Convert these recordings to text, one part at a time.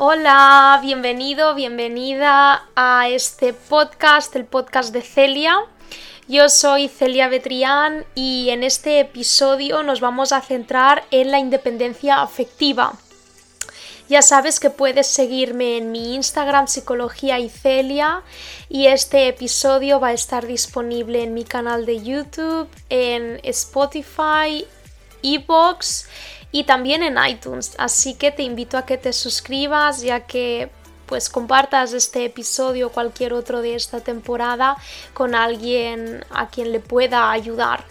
Hola, bienvenido, bienvenida a este podcast, el podcast de Celia. Yo soy Celia Betrián y en este episodio nos vamos a centrar en la independencia afectiva. Ya sabes que puedes seguirme en mi Instagram Psicología y Celia y este episodio va a estar disponible en mi canal de YouTube, en Spotify, Ebox y también en iTunes. Así que te invito a que te suscribas ya que pues compartas este episodio o cualquier otro de esta temporada con alguien a quien le pueda ayudar.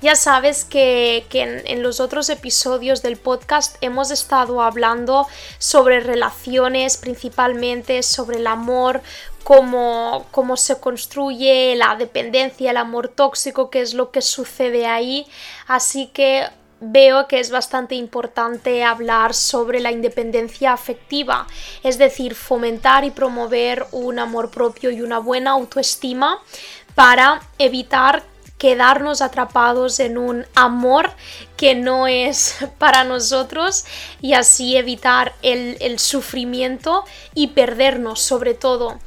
Ya sabes que, en, los otros episodios del podcast hemos estado hablando sobre relaciones, principalmente sobre el amor, cómo, cómo se construye la dependencia, el amor tóxico, qué es lo que sucede ahí. Así que veo que es bastante importante hablar sobre la independencia afectiva, es decir, fomentar y promover un amor propio y una buena autoestima para evitar quedarnos atrapados en un amor que no es para nosotros y así evitar el, sufrimiento y perdernos sobre todo.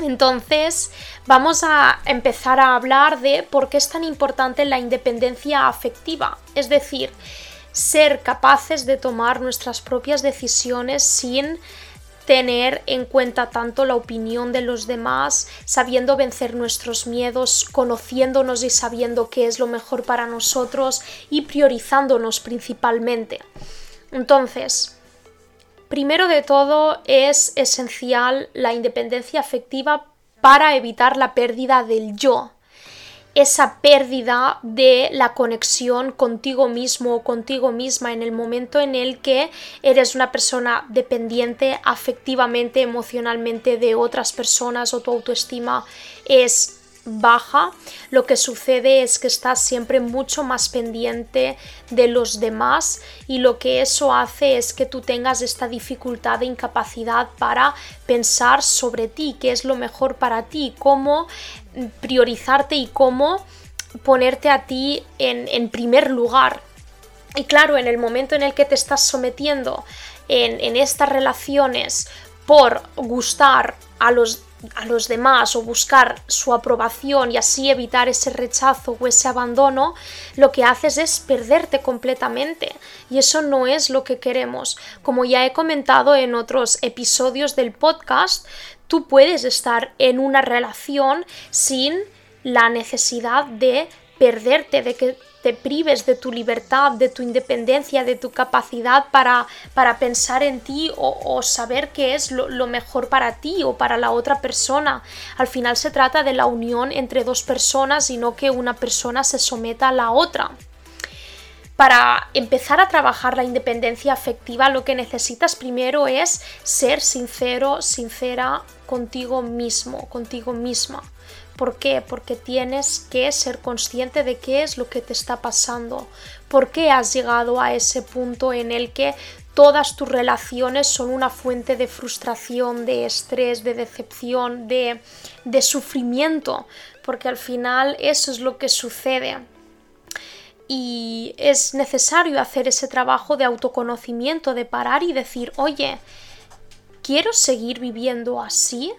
Entonces, vamos a empezar a hablar de por qué es tan importante la independencia afectiva, es decir, ser capaces de tomar nuestras propias decisiones sin tener en cuenta tanto la opinión de los demás, sabiendo vencer nuestros miedos, conociéndonos y sabiendo qué es lo mejor para nosotros y priorizándonos principalmente. Entonces, primero de todo es esencial la independencia afectiva para evitar la pérdida del yo, esa pérdida de la conexión contigo mismo o contigo misma en el momento en el que eres una persona dependiente afectivamente, emocionalmente de otras personas o tu autoestima es baja, lo que sucede es que estás siempre mucho más pendiente de los demás y lo que eso hace es que tú tengas esta dificultad de incapacidad para pensar sobre ti, qué es lo mejor para ti, cómo priorizarte y cómo ponerte a ti en, primer lugar. Y claro, en el momento en el que te estás sometiendo en, en estas relaciones por gustar a los a los demás o buscar su aprobación y así evitar ese rechazo o ese abandono, lo que haces es perderte completamente. Y eso no es lo que queremos. Como ya he comentado en otros episodios del podcast, tú puedes estar en una relación sin la necesidad de perderte, de que te prives de tu libertad, de tu independencia, de tu capacidad para, para pensar en ti o, saber qué es lo, lo, mejor para ti o para la otra persona. Al final se trata de la unión entre dos personas y no que una persona se someta a la otra. Para empezar a trabajar la independencia afectiva lo que necesitas primero es ser sincero, sincera contigo mismo, contigo misma. ¿Por qué? Porque tienes que ser consciente de qué es lo que te está pasando. ¿Por qué has llegado a ese punto en el que todas tus relaciones son una fuente de frustración, de estrés, de decepción, de, de sufrimiento? Porque al final eso es lo que sucede. Y es necesario hacer ese trabajo de autoconocimiento, de parar y decir, oye, ¿quiero seguir viviendo así?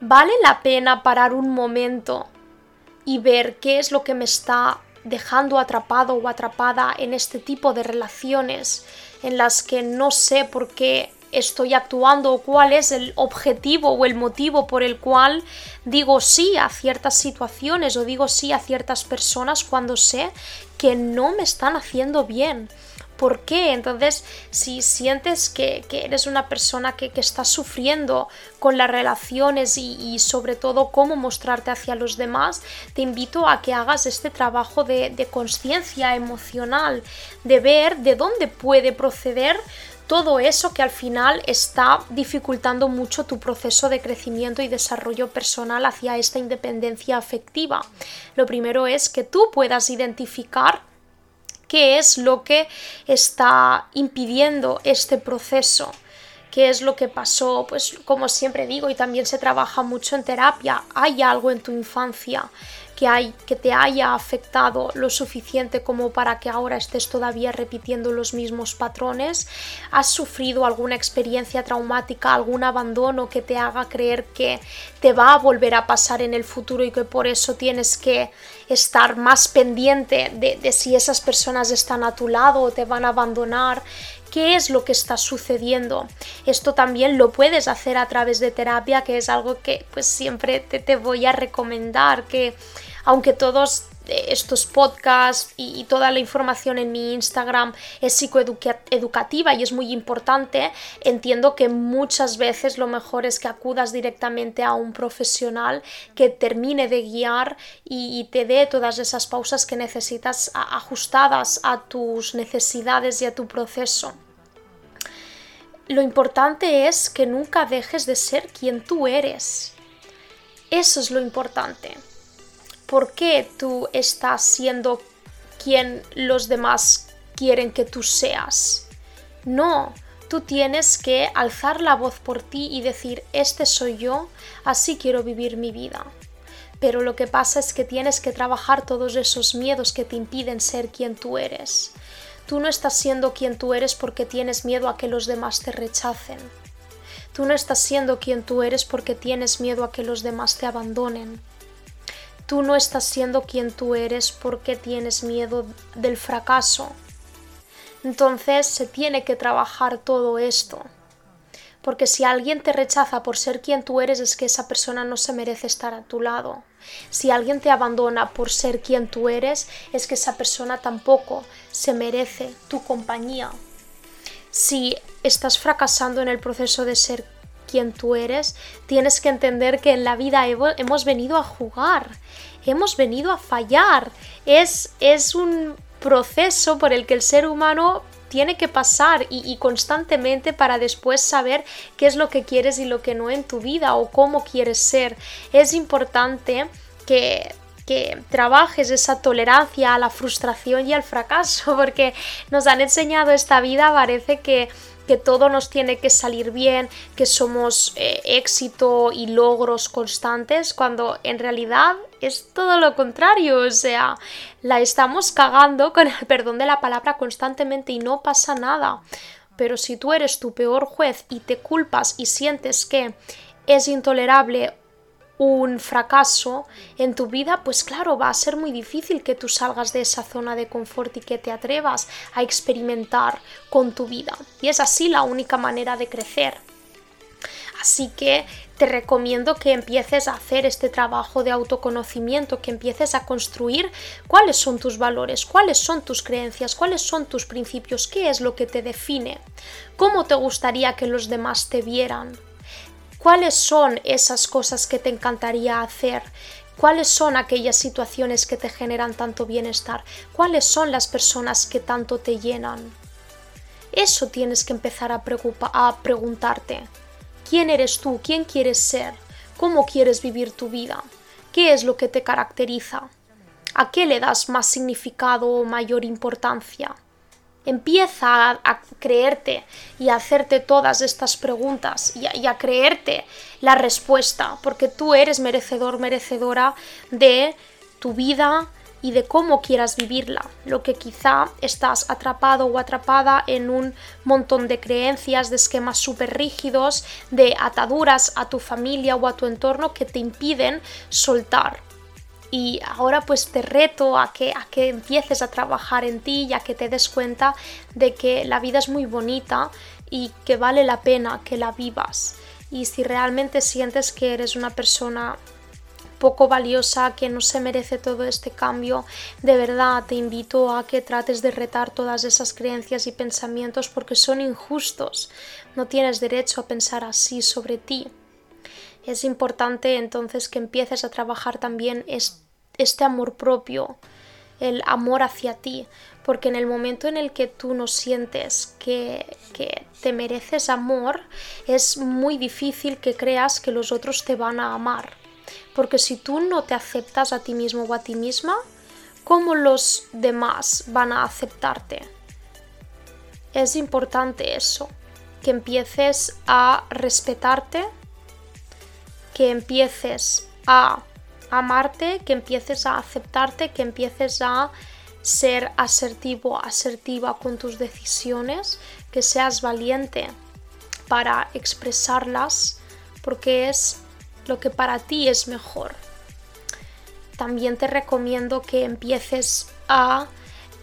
¿Vale la pena parar un momento y ver qué es lo que me está dejando atrapado o atrapada en este tipo de relaciones en las que no sé por qué estoy actuando o cuál es el objetivo o el motivo por el cual digo sí a ciertas situaciones o digo sí a ciertas personas cuando sé que no me están haciendo bien por qué. Entonces, si sientes que, eres una persona que, está sufriendo con las relaciones y, sobre todo cómo mostrarte hacia los demás, te invito a que hagas este trabajo de, de conciencia emocional, de ver de dónde puede proceder todo eso que al final está dificultando mucho tu proceso de crecimiento y desarrollo personal hacia esta independencia afectiva. Lo primero es que tú puedas identificar qué es lo que está impidiendo este proceso qué es lo que pasó, pues como siempre digo, y también se trabaja mucho en terapia, hay algo en tu infancia que, hay, que te haya afectado lo suficiente como para que ahora estés todavía repitiendo los mismos patrones? ¿Has sufrido alguna experiencia traumática, algún abandono que te haga creer que te va a volver a pasar en el futuro y que por eso tienes que estar más pendiente de, si esas personas están a tu lado o te van a abandonar? qué es lo que está sucediendo. Esto también lo puedes hacer a través de terapia, que es algo que pues siempre te, te voy a recomendar, que aunque todos estos podcasts y, toda la información en mi Instagram es psicoeducativa y es muy importante, entiendo que muchas veces lo mejor es que acudas directamente a un profesional que termine de guiar y, te dé todas esas pausas que necesitas ajustadas a tus necesidades y a tu proceso. Lo importante es que nunca dejes de ser quien tú eres. Eso es lo importante por qué tú estás siendo quien los demás quieren que tú seas. No, tú tienes que alzar la voz por ti y decir, este soy yo, así quiero vivir mi vida. Pero lo que pasa es que tienes que trabajar todos esos miedos que te impiden ser quien tú eres. Tú no estás siendo quien tú eres porque tienes miedo a que los demás te rechacen. Tú no estás siendo quien tú eres porque tienes miedo a que los demás te abandonen. Tú no estás siendo quien tú eres porque tienes miedo del fracaso. Entonces se tiene que trabajar todo esto. Porque si alguien te rechaza por ser quien tú eres es que esa persona no se merece estar a tu lado. Si alguien te abandona por ser quien tú eres es que esa persona tampoco se merece tu compañía. Si estás fracasando en el proceso de ser quien tú eres, tienes que entender que en la vida hemos venido a jugar, hemos venido a fallar. Es, es un proceso por el que el ser humano tiene que pasar y, y, constantemente para después saber qué es lo que quieres y lo que no en tu vida o cómo quieres ser. Es importante que que trabajes esa tolerancia a la frustración y al fracaso, porque nos han enseñado esta vida, parece que que todo nos tiene que salir bien, que somos eh, éxito y logros constantes, cuando en realidad es todo lo contrario, o sea, la estamos cagando con el perdón de la palabra constantemente y no pasa nada. Pero si tú eres tu peor juez y te culpas y sientes que es intolerable un fracaso en tu vida, pues claro, va a ser muy difícil que tú salgas de esa zona de confort y que te atrevas a experimentar con tu vida. Y es así la única manera de crecer. Así que te recomiendo que empieces a hacer este trabajo de autoconocimiento, que empieces a construir cuáles son tus valores, cuáles son tus creencias, cuáles son tus principios, qué es lo que te define, cómo te gustaría que los demás te vieran, ¿Cuáles son esas cosas que te encantaría hacer? ¿Cuáles son aquellas situaciones que te generan tanto bienestar? ¿Cuáles son las personas que tanto te llenan? Eso tienes que empezar a, a preguntarte. ¿Quién eres tú? ¿Quién quieres ser? ¿Cómo quieres vivir tu vida? ¿Qué es lo que te caracteriza? ¿A qué le das más significado o mayor importancia? Empieza a, creerte y a hacerte todas estas preguntas y a, creerte la respuesta, porque tú eres merecedor, merecedora de tu vida y de cómo quieras vivirla. Lo que quizá estás atrapado o atrapada en un montón de creencias, de esquemas súper rígidos, de ataduras a tu familia o a tu entorno que te impiden soltar y ahora pues te reto a que, a que empieces a trabajar en ti y a que te des cuenta de que la vida es muy bonita y que vale la pena que la vivas. Y si realmente sientes que eres una persona poco valiosa, que no se merece todo este cambio, de verdad te invito a que trates de retar todas esas creencias y pensamientos porque son injustos. No tienes derecho a pensar así sobre ti es importante entonces que empieces a trabajar también este amor propio, el amor hacia ti, porque en el momento en el que tú no sientes que, que, te mereces amor, es muy difícil que creas que los otros te van a amar. Porque si tú no te aceptas a ti mismo o a ti misma, ¿cómo los demás van a aceptarte? Es importante eso que empieces a respetarte, que empieces a amarte, que empieces a aceptarte, que empieces a ser asertivo, asertiva con tus decisiones, que seas valiente para expresarlas, porque es lo que para ti es mejor. También te recomiendo que empieces a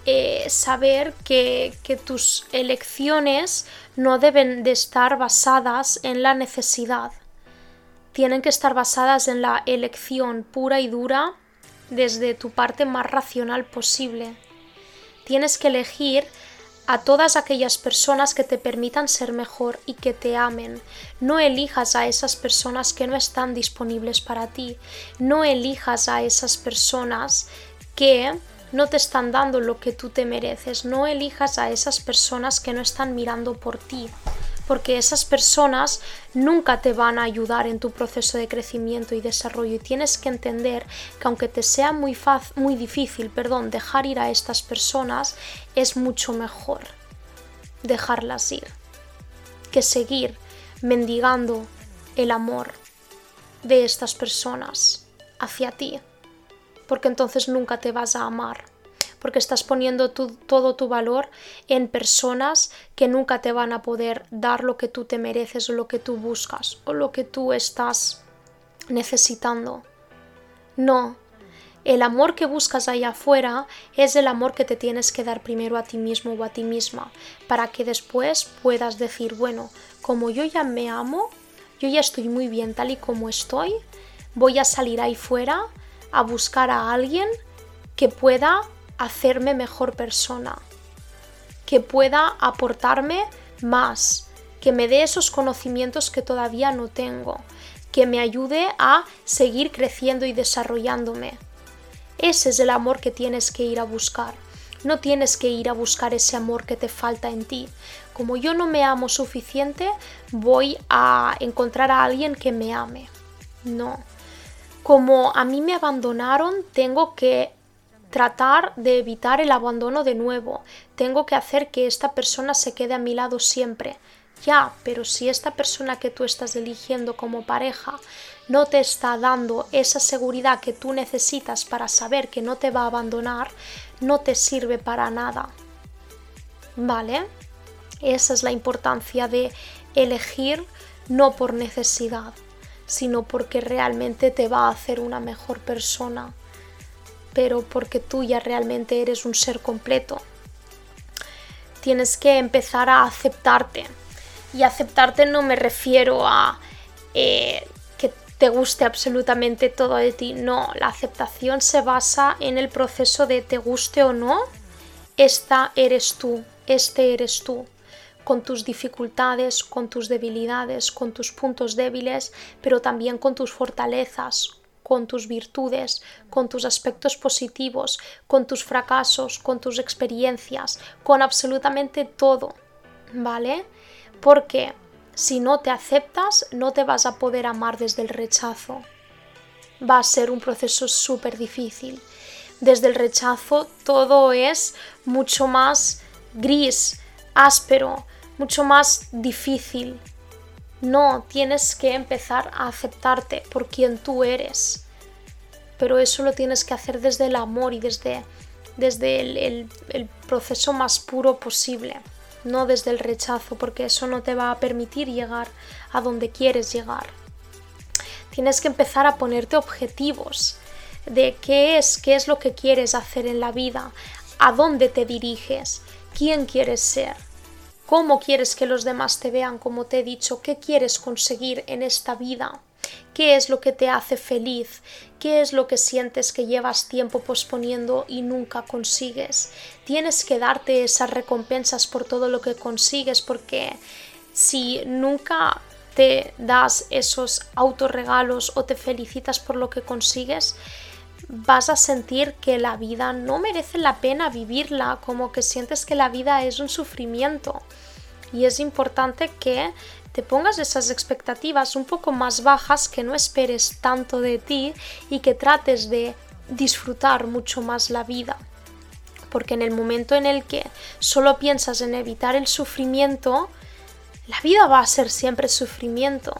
eh, saber que, que tus elecciones no deben de estar basadas en la necesidad. Tienen que estar basadas en la elección pura y dura desde tu parte más racional posible. Tienes que elegir a todas aquellas personas que te permitan ser mejor y que te amen. No elijas a esas personas que no están disponibles para ti. No elijas a esas personas que no te están dando lo que tú te mereces. No elijas a esas personas que no están mirando por ti porque esas personas nunca te van a ayudar en tu proceso de crecimiento y desarrollo. Y tienes que entender que aunque te sea muy, muy difícil perdón, dejar ir a estas personas, es mucho mejor dejarlas ir que seguir mendigando el amor de estas personas hacia ti, porque entonces nunca te vas a amar porque estás poniendo todo tu valor en personas que nunca te van a poder dar lo que tú te mereces o lo que tú buscas o lo que tú estás necesitando. No, el amor que buscas allá afuera es el amor que te tienes que dar primero a ti mismo o a ti misma, para que después puedas decir, bueno, como yo ya me amo, yo ya estoy muy bien tal y como estoy, voy a salir ahí fuera a buscar a alguien que pueda hacerme mejor persona, que pueda aportarme más, que me dé esos conocimientos que todavía no tengo, que me ayude a seguir creciendo y desarrollándome. Ese es el amor que tienes que ir a buscar. No tienes que ir a buscar ese amor que te falta en ti. Como yo no me amo suficiente, voy a encontrar a alguien que me ame. No. Como a mí me abandonaron, tengo que tratar de evitar el abandono de nuevo. Tengo que hacer que esta persona se quede a mi lado siempre. Ya, pero si esta persona que tú estás eligiendo como pareja no te está dando esa seguridad que tú necesitas para saber que no te va a abandonar, no te sirve para nada. ¿Vale? Esa es la importancia de elegir no por necesidad, sino porque realmente te va a hacer una mejor persona pero porque tú ya realmente eres un ser completo. Tienes que empezar a aceptarte. Y aceptarte no me refiero a eh, que te guste absolutamente todo de ti. No, la aceptación se basa en el proceso de te guste o no, esta eres tú, este eres tú con tus dificultades, con tus debilidades, con tus puntos débiles, pero también con tus fortalezas, con tus virtudes, con tus aspectos positivos, con tus fracasos, con tus experiencias, con absolutamente todo, ¿vale? Porque si no te aceptas, no te vas a poder amar desde el rechazo. Va a ser un proceso súper difícil. Desde el rechazo todo es mucho más gris, áspero, mucho más difícil, no, tienes que empezar a aceptarte por quien tú eres. Pero eso lo tienes que hacer desde el amor y desde, desde el, el proceso más puro posible, no desde el rechazo, porque eso no te va a permitir llegar a donde quieres llegar. Tienes que empezar a ponerte objetivos de qué es, qué es lo que quieres hacer en la vida, a dónde te diriges, quién quieres ser cómo quieres que los demás te vean, como te he dicho, qué quieres conseguir en esta vida, qué es lo que te hace feliz, qué es lo que sientes que llevas tiempo posponiendo y nunca consigues. Tienes que darte esas recompensas por todo lo que consigues porque si nunca te das esos autorregalos o te felicitas por lo que consigues, vas a sentir que la vida no merece la pena vivirla, como que sientes que la vida es un sufrimiento. Y es importante que te pongas esas expectativas un poco más bajas, que no esperes tanto de ti y que trates de disfrutar mucho más la vida. Porque en el momento en el que solo piensas en evitar el sufrimiento, la vida va a ser siempre sufrimiento.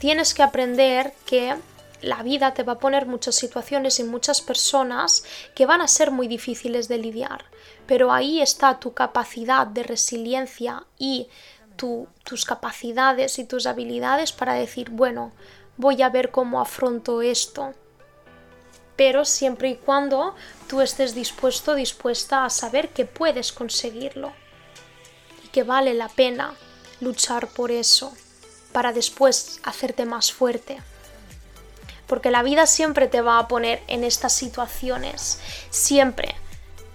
Tienes que aprender que la vida te va a poner muchas situaciones y muchas personas que van a ser muy difíciles de lidiar, pero ahí está tu capacidad de resiliencia y tus capacidades y tus habilidades para decir, bueno, voy a ver cómo afronto esto. Pero siempre y cuando tú estés dispuesto, dispuesta a saber que puedes conseguirlo y que vale la pena luchar por eso para después hacerte más fuerte porque la vida siempre te va a poner en estas situaciones, siempre.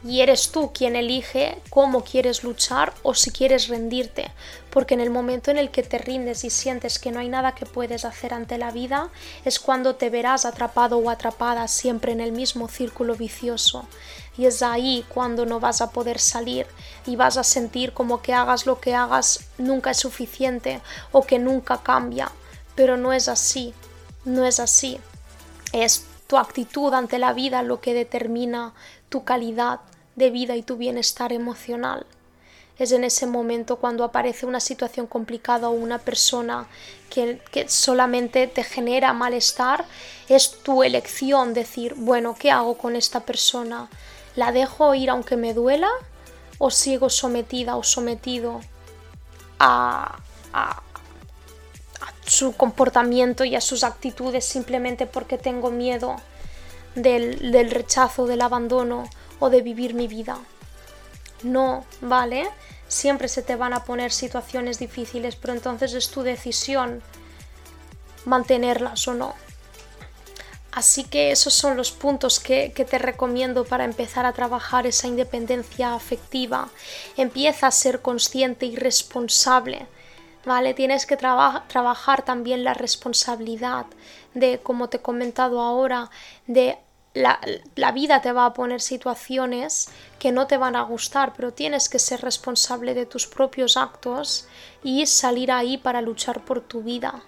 Y eres tú quien elige cómo quieres luchar o si quieres rendirte, porque en el momento en el que te rindes y sientes que no hay nada que puedes hacer ante la vida, es cuando te verás atrapado o atrapada siempre en el mismo círculo vicioso. Y es ahí cuando no vas a poder salir y vas a sentir como que hagas lo que hagas nunca es suficiente o que nunca cambia. Pero no es así, no es así. Es tu actitud ante la vida lo que determina tu calidad de vida y tu bienestar emocional. Es en ese momento cuando aparece una situación complicada o una persona que, que, solamente te genera malestar, es tu elección decir, bueno, ¿qué hago con esta persona? ¿La dejo ir aunque me duela? ¿O sigo sometida o sometido a, a, su comportamiento y a sus actitudes simplemente porque tengo miedo del, del rechazo, del abandono o de vivir mi vida. No, ¿vale? Siempre se te van a poner situaciones difíciles, pero entonces es tu decisión mantenerlas o no. Así que esos son los puntos que, que, te recomiendo para empezar a trabajar esa independencia afectiva. Empieza a ser consciente y responsable ¿vale? Tienes que trabajar también la responsabilidad de, como te he comentado ahora, de la, la, vida te va a poner situaciones que no te van a gustar, pero tienes que ser responsable de tus propios actos y salir ahí para luchar por tu vida.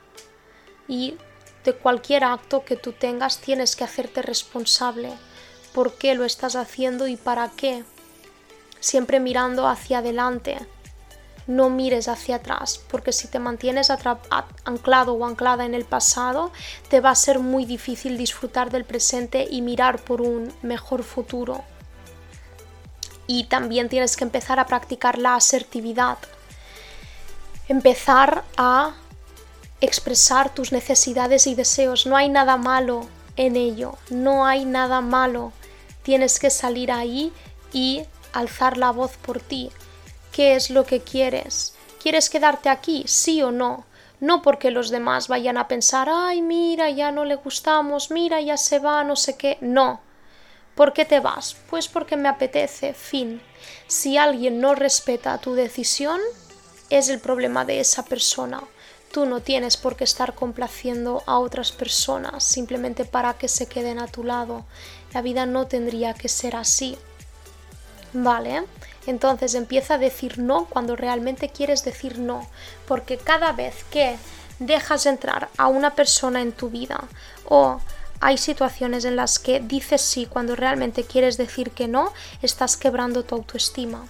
Y de cualquier acto que tú tengas tienes que hacerte responsable. ¿Por qué lo estás haciendo y para qué? Siempre mirando hacia adelante no mires hacia atrás, porque si te mantienes anclado o anclada en el pasado, te va a ser muy difícil disfrutar del presente y mirar por un mejor futuro. Y también tienes que empezar a practicar la asertividad. Empezar a expresar tus necesidades y deseos. No hay nada malo en ello, no hay nada malo. Tienes que salir ahí y alzar la voz por ti qué es lo que quieres. ¿Quieres quedarte aquí, sí o no? No porque los demás vayan a pensar, ay, mira, ya no le gustamos, mira, ya se va, no sé qué. No. ¿Por qué te vas? Pues porque me apetece, fin. Si alguien no respeta tu decisión, es el problema de esa persona. Tú no tienes por qué estar complaciendo a otras personas simplemente para que se queden a tu lado. La vida no tendría que ser así. ¿Vale? Entonces empieza a decir no cuando realmente quieres decir no, porque cada vez que dejas entrar a una persona en tu vida o hay situaciones en las que dices sí cuando realmente quieres decir que no, estás quebrando tu autoestima.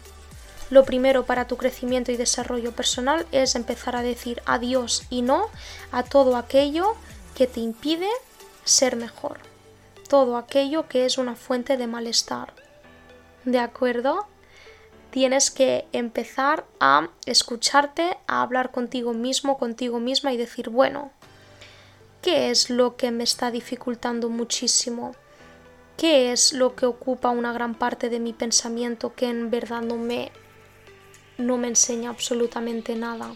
Lo primero para tu crecimiento y desarrollo personal es empezar a decir adiós y no a todo aquello que te impide ser mejor, todo aquello que es una fuente de malestar. ¿De acuerdo? tienes que empezar a escucharte, a hablar contigo mismo, contigo misma y decir, bueno, ¿qué es lo que me está dificultando muchísimo? ¿Qué es lo que ocupa una gran parte de mi pensamiento que en verdad no me no me enseña absolutamente nada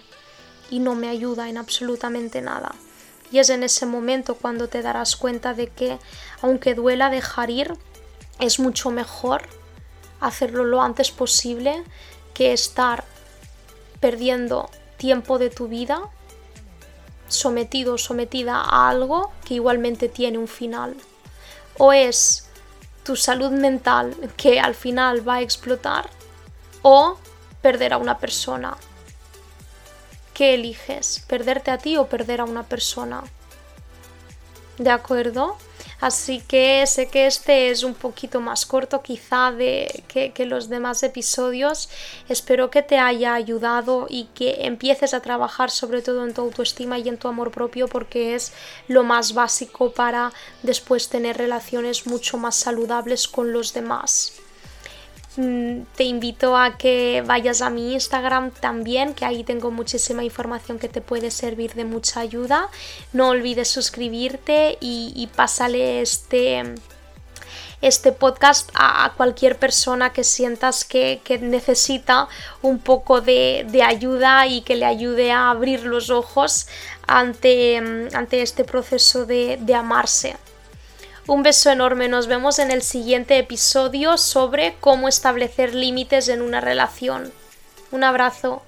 y no me ayuda en absolutamente nada? Y es en ese momento cuando te darás cuenta de que aunque duela dejar ir, es mucho mejor hacerlo lo antes posible que estar perdiendo tiempo de tu vida sometido o sometida a algo que igualmente tiene un final. O es tu salud mental que al final va a explotar o perder a una persona. ¿Qué eliges? ¿Perderte a ti o perder a una persona? ¿De acuerdo? Así que sé que este es un poquito más corto quizá de que, que los demás episodios. Espero que te haya ayudado y que empieces a trabajar sobre todo en tu autoestima y en tu amor propio porque es lo más básico para después tener relaciones mucho más saludables con los demás. Mm, te invito a que vayas a mi Instagram también, que ahí tengo muchísima información que te puede servir de mucha ayuda. No olvides suscribirte y, pásale este, este podcast a, cualquier persona que sientas que, necesita un poco de, ayuda y que le ayude a abrir los ojos ante, ante este proceso de amarse. Un beso enorme, nos vemos en el siguiente episodio sobre cómo establecer límites en una relación. Un abrazo.